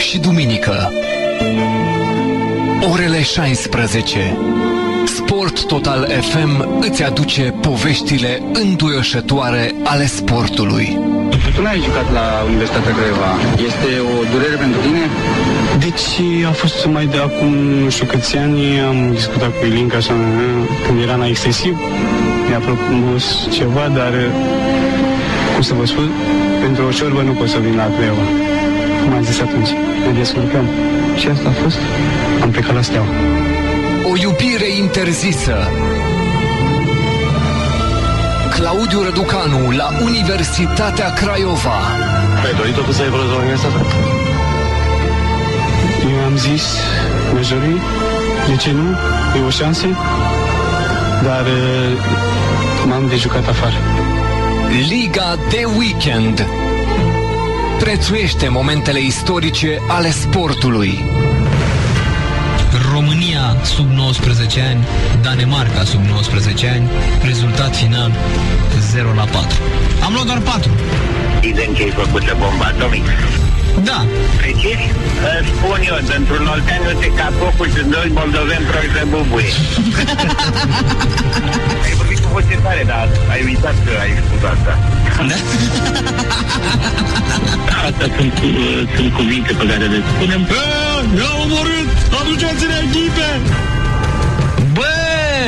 și duminică. Orele 16. Sport Total FM îți aduce poveștile înduioșătoare ale sportului. Tu n-ai jucat la Universitatea Craiova. Este o durere pentru tine? Deci a fost mai de acum nu știu câți ani, am discutat cu Ilinca așa, când era la excesiv, mi-a propus ceva, dar cum să vă spun, pentru o ciorbă nu pot să vin la Craiova. Cum am zis atunci, ne descurcăm. Și asta a fost, am plecat la Steaua. O iubire interzisă. Claudiu Răducanu la Universitatea Craiova. Ai dorit totuși să evoluezi la universitate? Eu am zis, mi-aș dori, de ce nu, e o șansă, dar uh, m-am de jucat afară. Liga de weekend. Prețuiește momentele istorice ale sportului. România sub 19 ani, Danemarca sub 19 ani, rezultat final 0 la 4. Am luat doar 4. Evident că ai făcut de bomba atomică. Da, Precis? Îți spun eu, dintr-un oltean te ca focul și doi moldoveni proști de bubuie. ai vorbit cu voce tare, dar ai uitat că ai spus asta. Asta sunt, uh, sunt cuvinte pe care le spunem. Ne-au omorât! Aduceți-ne echipe!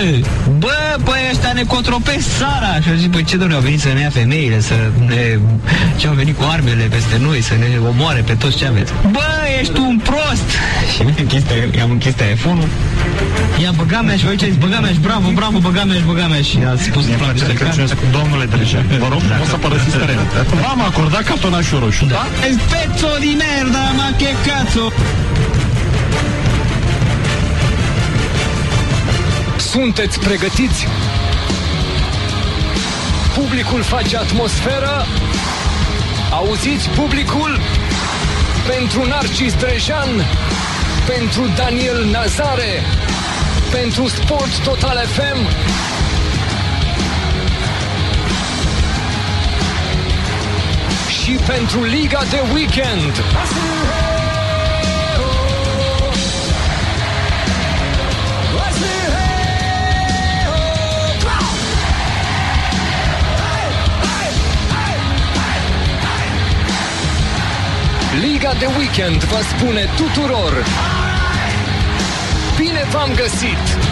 Bă! Bă, bă, ăștia ne cotropesc țara! Și au zis, băi, ce domnule, au venit să ne ia femeile, să ne... Ce au venit cu armele peste noi, să ne omoare pe toți ce aveți. Bă, ești un prost! Și mi-am închis, te- i-am închis telefonul. I-am băgat mea și vă ziceți, băga mea și bravo, bravo, băga mea și băga mea și a spus Mi-e place să crăciunesc cu domnule Drejan. Vă rog, o să părăsiți terenul. V-am acordat cartonașul roșu, da? Pezzo di merda, ma che cazzo! Sunteți pregătiți? Publicul face atmosferă? Auziți publicul? Pentru Narcis Drejan? Pentru Daniel Nazare? Pentru Sport Total FM? Și pentru Liga de Weekend? Liga de Weekend vă spune tuturor Bine v-am găsit!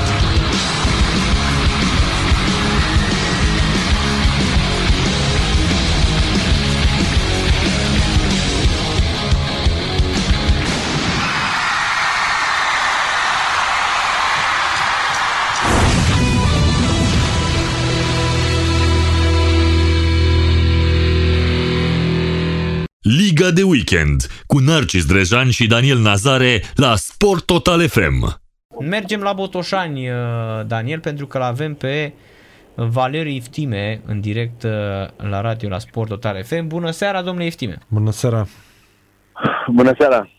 Liga de weekend cu Narcis Drejan și Daniel Nazare la Sport Total FM. Mergem la Botoșani, uh, Daniel, pentru că l-avem pe Valeriu Iftime în direct uh, la radio la Sport Total FM. Bună seara, domnule Iftime! Bună seara! Bună seara!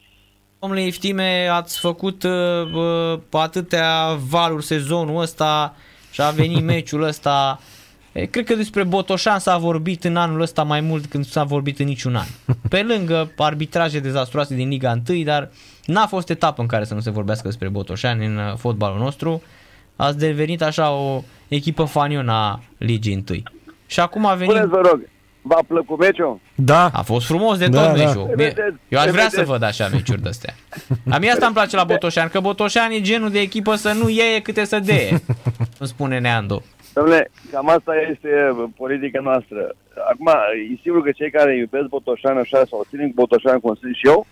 Domnule Iftime, ați făcut uh, uh, atâtea valuri sezonul ăsta și a venit meciul ăsta. E, cred că despre Botoșan s-a vorbit în anul ăsta mai mult când s-a vorbit în niciun an. Pe lângă arbitraje dezastruoase din Liga 1, dar n-a fost etapă în care să nu se vorbească despre Botoșani în uh, fotbalul nostru. Ați devenit așa o echipă fanionă a Ligii 1. Și acum a venit... Spuneți, vă rog, v-a plăcut meciul? Da, A fost frumos de Da, tot da. meciul. Mie- Vedeți, Eu aș vrea să vedeți. văd așa meciuri de-astea. A mie asta îmi place la Botoșani, că Botoșani e genul de echipă să nu iei câte să deie. Îmi spune Neandu. Domnule, cam asta este uh, politica noastră. Acum, e sigur că cei care iubesc Botoșani așa sau țin cu Botoșani cum sunt și eu,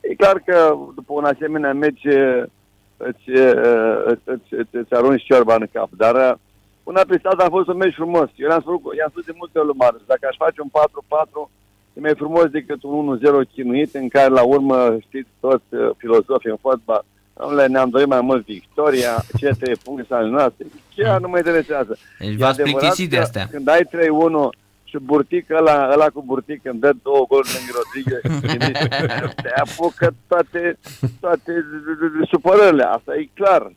e clar că după un asemenea meci uh, îți, uh, îți, îți, îți, îți arunci ciorba în cap. Dar uh, până pe stat a fost un meci frumos. Eu i-am spus, i-am spus de multe ori lui Marius, dacă aș face un 4-4, e mai frumos decât un 1-0 chinuit în care la urmă știți toți uh, filozofii în fotbal. Domnule, ne-am dorit mai mult victoria, ce trei puncte ale noastre. Chiar nu mă interesează. Deci E v-ați adevărat plictisit de că astea. Când ai 3-1 și burtic ăla, ăla cu burtic îmi dă două goluri lângă Rodriguez, te apucă toate, toate supărările. Asta e clar.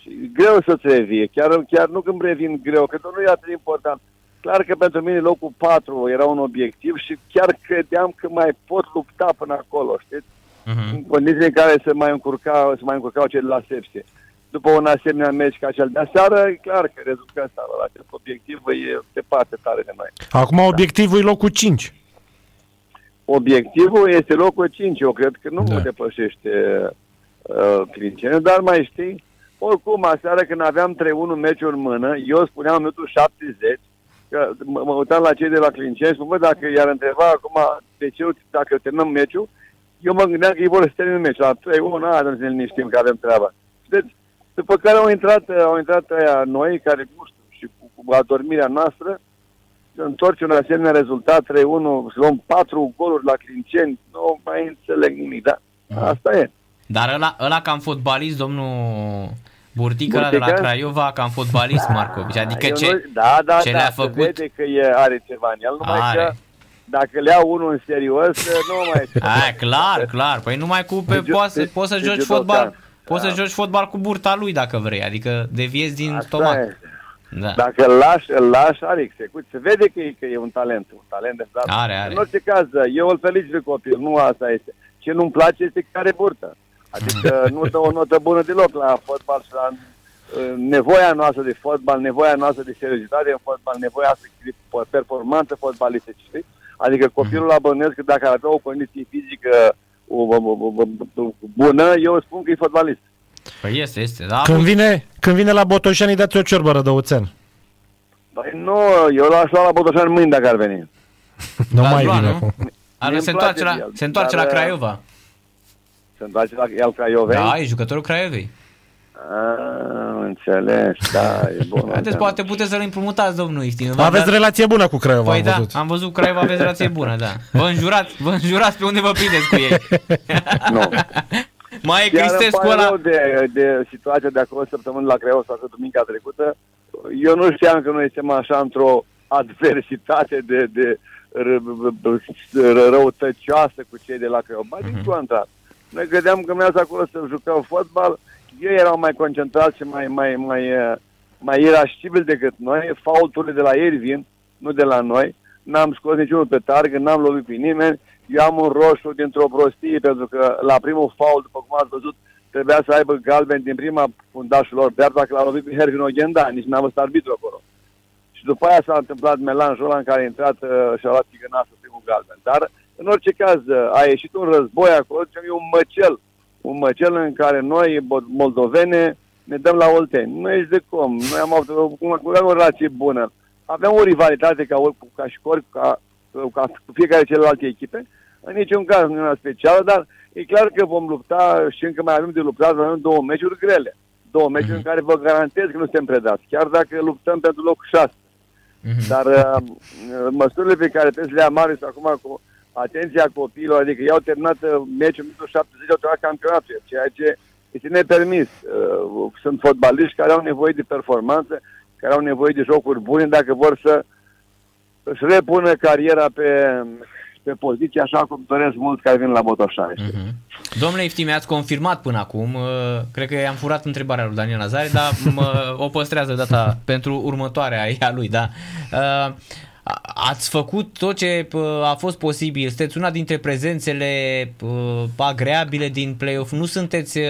Și greu să-ți revie. Chiar, chiar nu când revin greu, că nu e atât de important. Clar că pentru mine locul 4 era un obiectiv și chiar credeam că mai pot lupta până acolo, știți? Mhm. în condiții în care se mai, încurca, se mai încurcau cei de la sepsie. După un asemenea meci ca cel de aseară, e clar că rezultatul ăsta, la acest obiectiv e departe tare de noi. Acum obiectivul e locul 5. Obiectivul este locul 5, eu cred că nu Da. da. depășește uh, Clincene, dar mai știi, oricum, aseară când aveam 3-1 meciuri în mână, eu spuneam în minutul 70, că mă, mă uitam la cei de la Clinceni și spun, bă, dacă i-ar întreba acum de ce, nu- dacă terminăm meciul, eu mă gândeam că ei vor să termine meciul. La 3-1, a, nu ne liniștim că avem treaba. Deci, după care au intrat, au intrat aia noi, care, nu știu, și cu, cu adormirea noastră, să întorci un asemenea rezultat, 3-1, să luăm 4 goluri la Clinceni, nu mai înțeleg nimic, da? Asta e. Dar ăla, ăla cam fotbalist, domnul Burtică, ăla de la Burtică? Craiova, cam fotbalist, Marcovici. Adică Eu ce, nu, da, da, ce da, le-a se făcut? vede că e, are ceva în el, numai Are. că dacă le iau unul în serios, nu mai e Aia, clar, clar. Păi numai cu pe, De ju- poți, să, de- poți să de joci judokan. fotbal. Poți să Da. joci fotbal cu burta lui dacă vrei, adică deviezi din Asta stomac. e. Da. Dacă îl lași, îl lași, are execut. Se vede că e, că e un talent, un talent de stat. Are, are. În orice caz, eu îl felicit pe copil, nu asta este. Ce nu-mi place este că are burtă. Adică nu dă o notă bună deloc la fotbal și la uh, nevoia noastră de fotbal, nevoia noastră de seriozitate în fotbal, nevoia să de performanță fotbalistică, știi? Adică copilul la bănuiesc că dacă ar avea o condiție fizică o, o, o, o, o, bună, eu spun că e fotbalist. Păi este, este. Da, Când vine, când vine la Botoșani, dați o ciorbă rădăuțean. Păi nu, eu l-aș lua la Botoșani mâine dacă ar veni. Nu L-ați mai luat, vine nu? acum. Are, Mie se îmi întoarce place la, el, se întoarce dar, la uh, Craiova. Se întoarce la el Craiovei? Da, e jucătorul Craiovei. Ah, înțeles, da, e bun. Haideți, poate puteți să-l împrumutați, domnul Istin. V-am Aveți dat- relație bună cu Craiova, Păi am da, văzut. am văzut Craiova, aveți relație bună, da. Vă înjurați, vă înjurați pe unde vă prindeți cu ei. Nu. Mai e Chiar îmi Cristescu pare ăla. rău de, de situația de acolo săptămâni la Craiova sau duminica trecută. Eu nu știam că noi suntem așa într-o adversitate de, de ră- ră- ră- răutăcioasă cu cei de la Craiova. Ba, din contra. Noi credeam că mergeam acolo să jucăm fotbal, ei erau mai concentrați și mai, mai, mai, eh, mai irascibili decât noi. Faulturile de la ei vin, nu de la noi. N-am scos niciunul pe targă, n-am lovit pe nimeni. Eu am un roșu dintr-o prostie, pentru că la primul faul, după cum ați văzut, trebuia să aibă galben din prima fundașul lor, dar dacă l-a lovit pe Hervin Oghenda, nici n-am văzut arbitru acolo. Și după aia s-a întâmplat melanjul ăla în care a intrat uh, și-a luat tigănașul primul galben. Dar, în orice caz, uh, a ieșit un război acolo, zicem, e un măcel. Un măcel în care noi, bo- moldovene, ne dăm la olteni. Nu ești de cum. Noi am avut o, o, o relație bună. Aveam o rivalitate ca, ori- ca și cu, ori- ca, ca cu fiecare celelalte echipe. În niciun caz nu e una specială, dar e clar că vom lupta și încă mai avem de luptat, mai avem două meciuri grele. Două meciuri în care vă garantez că nu suntem predați, chiar dacă luptăm pentru locul 6. Dar uh, măsurile pe care trebuie să le ia Marius acum cu atenția copiilor, adică i-au terminat uh, meciul în minutul 70, au terminat campionatul, ceea ce este nepermis. Uh, sunt fotbaliști care au nevoie de performanță, care au nevoie de jocuri bune dacă vor să își repună cariera pe, pe poziție, așa cum doresc mulți care vin la Botoșani. știi? Domnule Iftime, ați confirmat până acum, uh, cred că i-am furat întrebarea lui Daniel Nazare, dar mă, o păstrează data pentru următoarea a lui, da. Uh, a- Ați făcut tot ce uh, a fost posibil, sunteți una dintre prezențele uh, agreabile din play-off, nu sunteți, uh,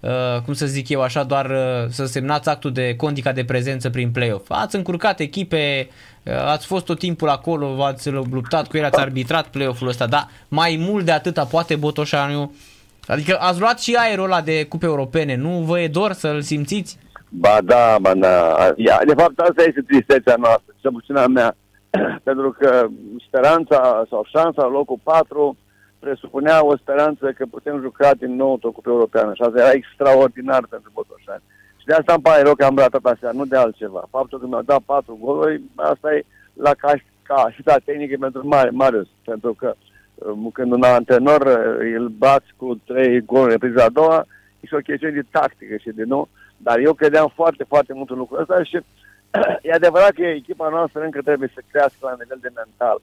uh, cum să zic eu așa, doar uh, să semnați actul de condica de prezență prin play-off. Ați încurcat echipe, uh, ați fost tot timpul acolo, ați luptat cu ele, ați arbitrat play-off-ul ăsta, dar mai mult de atâta poate Botoșaniu Adică ați luat și aerul ăla de cupe europene, nu vă e dor să-l simțiți? Ba da, ba da. Ia, de fapt, asta este tristețea noastră, cel puțin a mea. Pentru că speranța sau șansa la locul 4 presupunea o speranță că putem juca din nou tot cupe europeană și asta era extraordinar pentru Botoșani. Și de asta îmi pare rău că am ratat astea, nu de altceva. Faptul că mi-au dat patru goluri, asta e la ca, ca și tehnică pentru Mare, Marius, pentru că um, când un antrenor uh, îl bați cu trei goluri repriza a doua, e o chestiune de tactică și de nou, dar eu credeam foarte, foarte mult în lucrul ăsta și e adevărat că echipa noastră încă trebuie să crească la nivel de mental.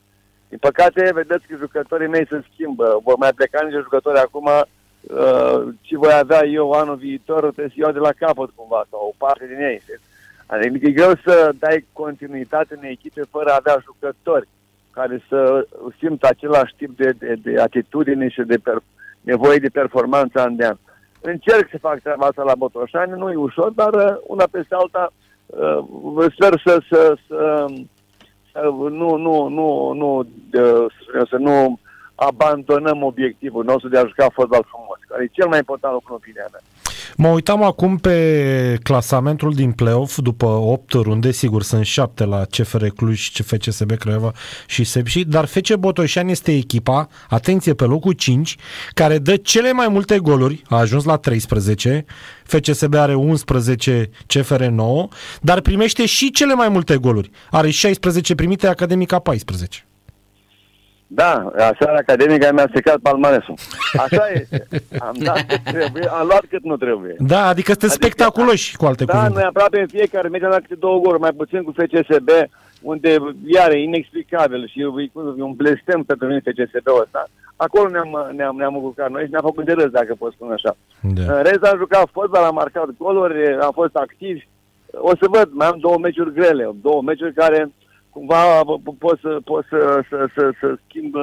Din păcate, vedeți că jucătorii mei se schimbă. Vor mai pleca niște jucători acum uh, ce voi avea eu anul viitor, trebuie să iau de la capăt cumva, sau o parte din ei. știți? Adică e greu să dai continuitate în echipe fără a avea jucători care să simtă același tip de, de, de atitudine și de, per, nevoie de performanță an de an. Încerc să fac treaba asta la Botoșani, nu e ușor, dar uh, una peste alta uh, sper să, să, să, să nu, nu, nu, nu, de, să, spunem, să nu abandonăm obiectivul nostru de a juca fotbal frumos, care e cel mai important lucru în opinia mea. Mă uitam acum pe clasamentul din play-off după 8 runde, sigur sunt 7 la CFR Cluj, FCSB Craiova și Sepsi, dar FC Botoșani este echipa, atenție pe locul 5, care dă cele mai multe goluri, a ajuns la 13, FCSB are 11, CFR 9, dar primește și cele mai multe goluri, are 16 primite, Academica 14. Da, aseară academica mi-a secat palmaresul. Așa este. Am dat cât trebuie, am luat cât nu trebuie. Da, adică sunteți adică, spectaculoși, cu alte da, cuvinte. noi aproape în fiecare meci am dat câte două goluri, mai puțin cu FCSB, unde iar e inexplicabil și e un blestem pentru mine FCSB-ul ăsta. Acolo ne-am, ne-am, ne-am încurcat noi și ne-am făcut de râs, dacă pot spune așa. Da. În rest am jucat fotbal, am marcat goluri, am fost activi. O să văd, mai am două meciuri grele, două meciuri care cumva pot să, pot să, să, să, să schimb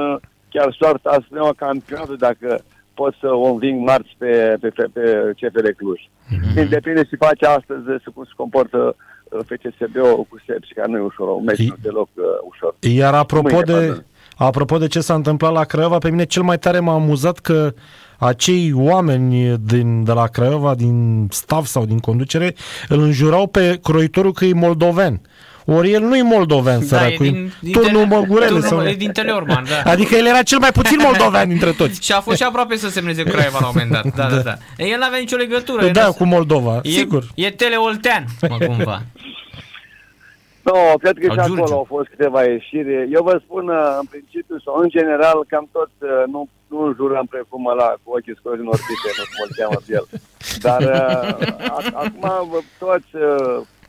chiar soarta asta campionatul dacă pot să o înving marți pe, pe, pe, pe CFR Cluj. Mm-hmm. Depinde ce face astăzi, să cum se comportă uh, FCSB-ul cu Sepsi, care nu e ușor, un meci nu deloc uh, ușor. Iar apropo Mâine, de, pardon. apropo de ce s-a întâmplat la Craiova, pe mine cel mai tare m-a amuzat că acei oameni din, de la Craiova, din staff sau din conducere, îl înjurau pe croitorul că e moldoven. Ori el nu e moldoven, Da, e săracul, din, e turnul Măgurele. turnul- sau- e din Teleorman, da. Adică el era cel mai puțin moldoven dintre toți. Și a fost și aproape să semneze cu Craiova la un moment dat. Da, da, da. El n-avea nicio legătură. Da, era- cu Moldova, e, sigur. E teleoltean, mă, cumva. Nu, cred că Sau și acolo Giurgiu. au fost câteva ieșiri. Eu vă spun, uh, în principiu, sau în general, cam tot uh, nu, nu jurăm precum ăla cu ochii scoși în orbite, nu cum îl cheamă pe el. Dar uh, a- acum vă, toți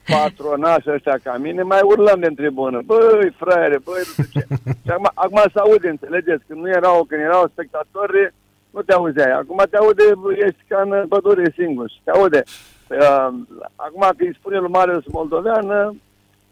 uh, patronașii ăștia ca mine mai urlăm din tribună. Băi, fraiere, băi, nu știu ce. Și acum, acum se aude, înțelegeți? Când nu erau, când erau spectatori, nu te auzeai. Acum te aude, ești ca în pădure singur și te aude. Uh, acum că îi spune lui Marius Moldovean, uh,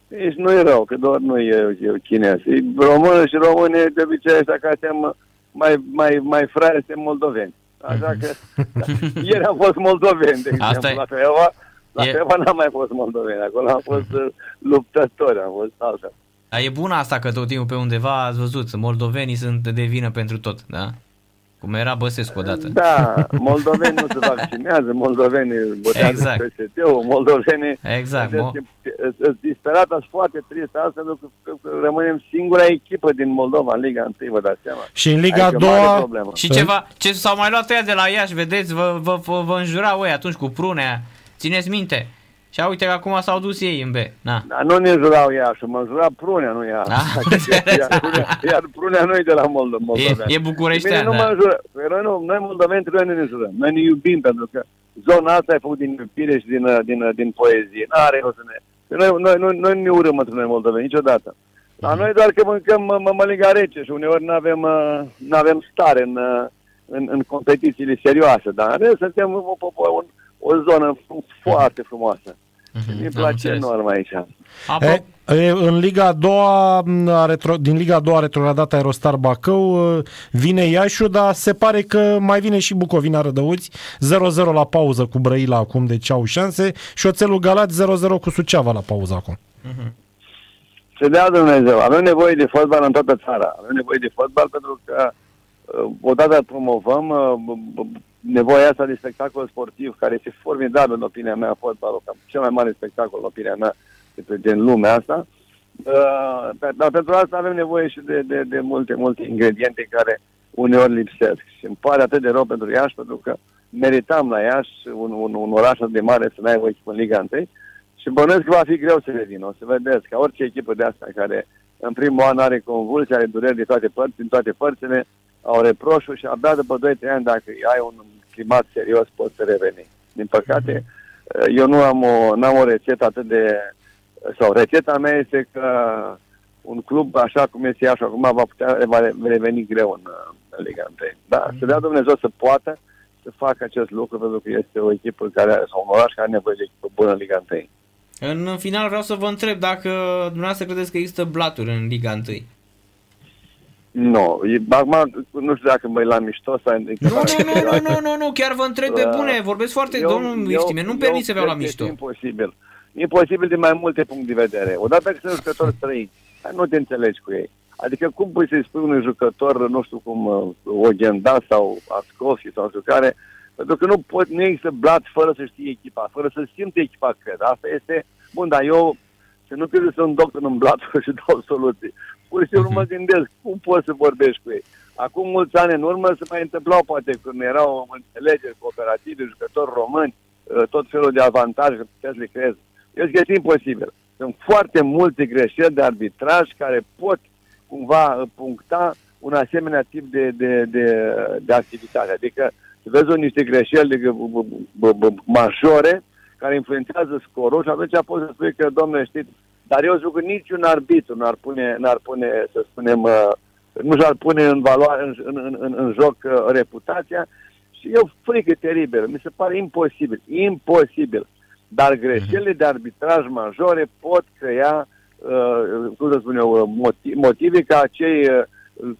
nici nu e rău, că doar nu e, e chinez. E română și români de obicei ăștia care suntem mai, mai, mai fraieri, suntem moldoveni. Așa că da, ieri am fost moldoveni, de Asta exemplu, e. la Craiova. La E- Craiova n-am mai fost moldoveni, acolo am fost uh, luptători, am fost altfel. Dar e bună asta că tot timpul pe undeva ați văzut, moldovenii sunt de vină pentru tot, da? Cum era Băsescu odată. Da, moldoveni nu se vaccinează, moldovenii votează Exact. exact. PST-ul, moldovenii Exact, Deci, mo- e- Sunt disperat, sunt foarte trist asta, pentru că, că, că rămânem singura echipă din Moldova în Liga 1, vă dați seama. Și în Liga Aici e o mare a doua, problemă. Și ceva, ce s-au mai luat ăia de la Iași, vedeți, vă, vă, vă, vă înjurau ei atunci cu prunea, țineți minte. Și uite că acum s-au dus ei în B. Na. Dar nu ne jurau Iași, mă jura Prunea, nu Iași. Ah, iar, Prunea, iar Prunea nu e de la Moldo- Moldovean. E, e bucureștean, Mine nu da. mă jură. Păi Noi, nu, noi moldoveni trebuie să ne jurăm. Noi ne iubim pentru că zona asta e făcut din iubire și din, din, din poezie. N-are rost să ne... Noi, noi, noi, noi nu ne urâm între noi moldoveni niciodată. La noi doar că mâncăm mă- mă- mămăliga rece și uneori nu avem, avem stare în, uh, în, în competițiile serioase, dar în rest suntem o, o, o, o zonă foarte frumoasă. Mhm, Mi am place înțeles. enorm aici. Apo- E, e, în Liga a doua, m, a retro, din Liga a doua a retrogradat Aerostar Bacău, e, vine Iașu, dar se pare că mai vine și Bucovina Rădăuți, 0-0 la pauză cu Brăila acum, deci au șanse, și Oțelul Galați 0-0 cu Suceava la pauză acum. Să dea Dumnezeu. Avem nevoie de fotbal în toată țara. Avem nevoie de fotbal pentru că uh, odată promovăm uh, b- b- nevoia asta de spectacol sportiv, care este formidabil în opinia mea, fotbalul, ca cel mai mare spectacol în opinia mea de din lumea asta. Uh, pe- dar pentru asta avem nevoie și de, de, de multe, multe ingrediente care uneori lipsesc. Și îmi pare atât de rău pentru Iași, pentru că meritam la Iași, un, un, un oraș atât de mare, să n-ai o echipă în Liga 1 și bănuiesc că va fi greu să revină. O să vedeți ca orice echipă de asta care în primul an are convulsii, are dureri de toate părți, din toate părțile, au reproșuri și abia după 2-3 ani, dacă ai un climat serios, poți să reveni. Din păcate, eu nu am o, n-am o rețetă atât de... sau rețeta mea este că un club așa cum este Iași acum va putea va reveni greu în, în Liga 1. Da, să dea Dumnezeu să poată să facă acest lucru pentru că este o echipă care are, sau un oraș care are nevoie de echipă bună în Liga 1. În final vreau să vă întreb dacă dumneavoastră credeți că există blaturi în Liga 1. Nu, e, acum nu știu dacă mai la mișto sau... Nu, nu, nu, nu, nu, nu, nu, chiar vă întreb pe Uh, bune, vorbesc foarte, Eu- domnul eu- Iftime, nu-mi eu permit să vreau la cred că mișto. este imposibil. Imposibil din mai multe puncte de vedere. Odată că sunt jucători străini, hai, nu te înțelegi cu ei. Adică cum poți să-i spui unui jucător, nu știu cum, uh, Ogenda sau Ascofi sau nu știu care, pentru că nu, pot, nu există blat fără să știe echipa, fără să simte echipa, cred. Asta este, bun, dar eu, să nu cred că sunt doctor în blat și dau soluții. Pur și simplu mă gândesc, cum poți să vorbești cu ei? Acum mulți ani în urmă se mai întâmplau poate când erau înțelegeri cooperative, jucători români, uh, tot felul de avantaje că puteți să le creezi. Eu zic că este imposibil. Sunt foarte multe greșeli de arbitraj care pot cumva uh, puncta un asemenea tip de, de, de, de activitate. Adică să vezi o niște greșeli de, b- b- b- majore care influențează scorul și atunci poți să spui că, domnule, știți, dar eu zic că niciun arbitru n-ar pune, n-ar pune să spunem, uh, nu și-ar pune în, valoare, în, în, în, în joc uh, reputația și e o frică teribilă. Mi se pare imposibil, imposibil. Dar greșelile de arbitraj majore pot crea, uh, cum să spun eu, uh, motive, motive ca cei uh,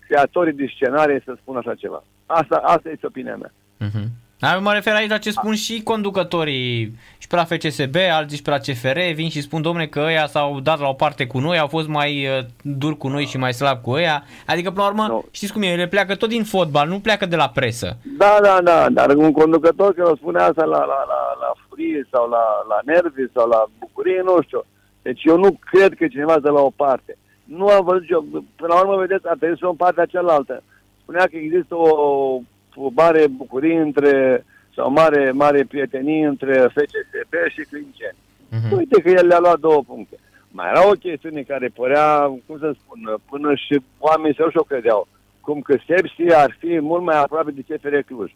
creatorii de scenarii să spună așa ceva. Asta, asta este opinia mea. Mhm. Da, eu mă refer aici la ce spun și conducătorii și pe la FCSB, alții și pe la CFR, vin și spun, domne, că ăia s-au dat la o parte cu noi, au fost mai uh, dur cu noi și mai slab cu ăia. Adică, până la urmă, Nu. știți cum e, ele pleacă tot din fotbal, nu pleacă de la presă. Da, da, da, dar un conducător care o spune asta la, la, la, la furie sau la, la nervi sau la bucurie, nu știu. Deci eu nu cred că cineva de la o parte. Nu am văzut eu, până la urmă, vedeți, a trebuit să o în partea cealaltă. Spunea că există o, o mare bucurie între, sau mare, mare prietenie între FCSB și Clinceni. Mhm. Uite că el le-a luat două puncte. Mai era o chestiune care părea, cum să spun, până și oamenii să și-o credeau. Cum că Sepsi ar fi mult mai aproape de CFR Cluj.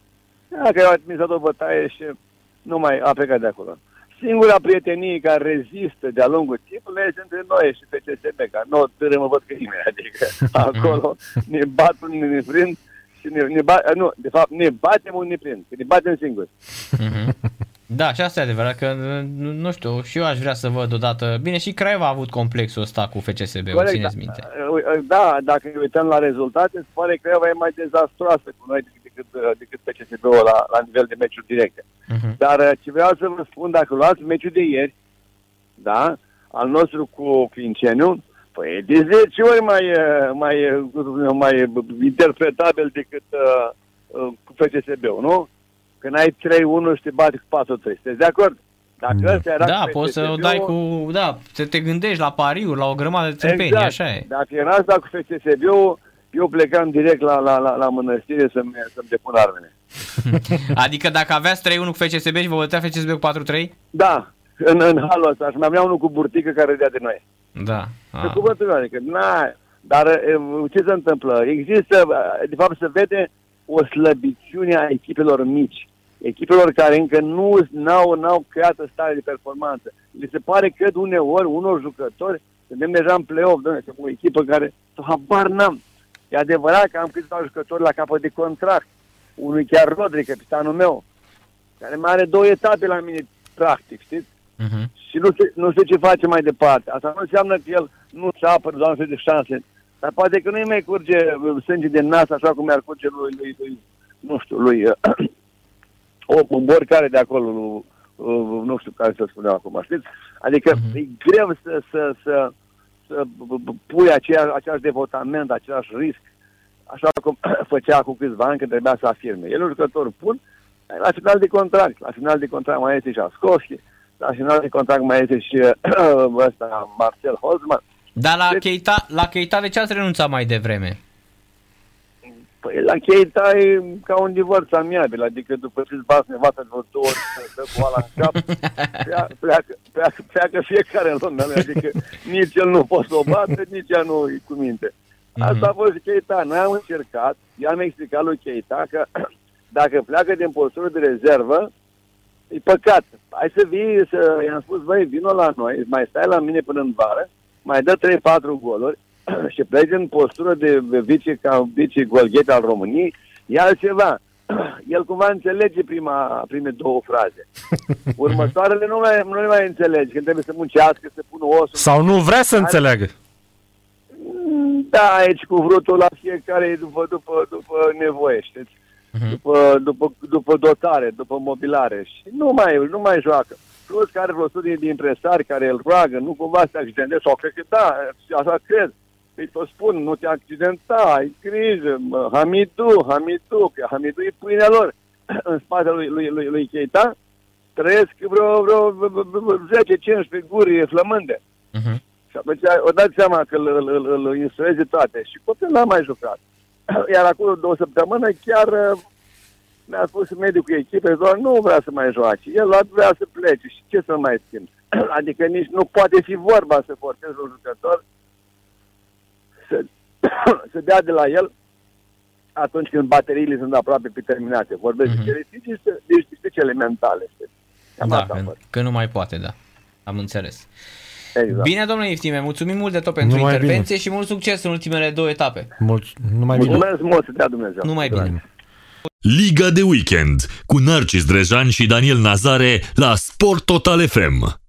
Dacă i-au administrat o bătaie și nu mai a plecat de acolo. Singura prietenie care rezistă de-a lungul timpului este între noi și FCSB, că nu târâ mă văd că nimeni, adică acolo ne bat unii ne prind și ne, ne bat, nu, de fapt ne batem unii ne prind, că ne batem singuri. Da, și asta e adevărat, că nu, nu știu, și eu aș vrea să văd odată. Bine, și Craiova a avut complexul ăsta cu FCSB, o țineți minte. da, da, dacă ne uităm la rezultate, se pare că Craiova e mai dezastroasă cu noi decât, decât PCSB-ul la, la nivel de meciuri directe. Mhm. Dar uh, ce vreau să vă spun, dacă luați meciul de ieri, da, al nostru cu Clinceniu, păi e de 10 ori mai, uh, mai, uh, cum să spun eu, mai uh, interpretabil decât uh, uh, cu FCSB-ul, nu? Când ai 3-1 și te bate cu 4-3. Sunteți de acord? Dacă Da. ăsta era Da, cu poți să o FCSB-ul, dai cu, da, să te gândești la pariuri, la o grămadă de țăpenii, exact. așa e. Dacă era asta cu FCSB-ul, eu plecam direct la, la, la, la mănăstire să-mi, să-mi depun armele. Adică dacă aveați 3-1 cu FCSB și vă bătea FCSB cu 4-3? Da, în, în halul ăsta. Și mai avea unul cu burtică care râdea de noi. Da. Pe Ah. cuvântul meu, adică, na, dar e, ce se întâmplă? Există, de fapt, se vede o slăbiciune a echipelor mici. Echipelor care încă nu n-au, n-au creat stare de performanță. Mi se pare că uneori, unor jucători, suntem deja în play-off, doamne, suntem o echipă care, habar n-am. E adevărat că am câțiva jucători la capăt de contract. Unul chiar Rodri, capitanul meu, care mai are două etape la mine, practic, știți? Mhm. și nu știu, nu știu ce face mai departe. Asta nu înseamnă că el nu și apără doar de șanse, dar poate că nu-i mai curge uh, sânge de nas așa cum mi-ar curge lui, lui, lui nu știu, lui uh, o un oricare de acolo, lui, uh, nu știu care să spune acum, știți? Adică Mhm. e greu să, să, să, să b- b- pui aceea, același devotament, același risc, așa cum făcea cu câțiva ani când trebuia să afirme. El e un jucător bun, dar la final de contract, la final de contract mai este și Ascovski, la final de contract mai este și ăsta, Marcel Holzman. Dar la Deci- Keita, la Keita de ce ați renunțat mai devreme? Păi la Keita e ca un divorț amiabil, adică după ce îți bați nevasta de vreo două ori să dă cu ala în cap, pleacă, pleacă, pleacă, pleacă fiecare în lumea lui, adică nici el nu poate să o bată, nici ea nu e cu minte. Asta a fost și Keita. Noi am încercat, i-am explicat lui Keita că dacă pleacă din postură de rezervă, e păcat. Hai să vii, să, i-am spus, băi, vino la noi, mai stai la mine până în vară, mai dă 3-4 goluri și pleci în postură de vice, ca vice golghet al României, e altceva. El cumva înțelege prima, prime două fraze. Următoarele nu, mai, nu le mai înțelegi, când trebuie să muncească, să pună osul. Sau nu vrea să înțeleagă. Da, aici cu vrutul la fiecare după, după, după nevoie, știți? Uh-huh. După, după, după dotare, după mobilare și nu mai, nu mai joacă. Plus că are vreo studii de impresari care îl roagă, nu cumva să te accidentezi, sau cred că da, așa cred. Îi tot spun, nu te accidenta, ai grijă, mă, Hamidu, Hamidu, că Hamidu e pâinea lor. în spatele lui, lui, lui, lui Keita, trăiesc vreo, vreo, vreo 10-15 guri flămânde. Uh-huh. Și atunci o dați seama că îl, îl, îl, îl instrueze toate. Și copilul n-a mai jucat. Iar acum două săptămână chiar uh, mi-a spus medicul echipei, doar nu vrea să mai joace. El vrea să plece și ce să mai schimb? adică nici nu poate fi vorba să forțeze un jucător să, să dea de la el atunci când bateriile sunt aproape pe terminate. Vorbesc uh-huh. de statistici elementale. Cam da, că, că nu mai poate, da. Am înțeles. Exact. Bine, domnule Iftime, mulțumim mult de tot pentru numai intervenție bine. și mult succes în ultimele două etape. Mult, numai Mulțumesc bine. mult să dea Dumnezeu. Numai bine. Liga de weekend cu Narcis Drejan și Daniel Nazare la Sport Total FM.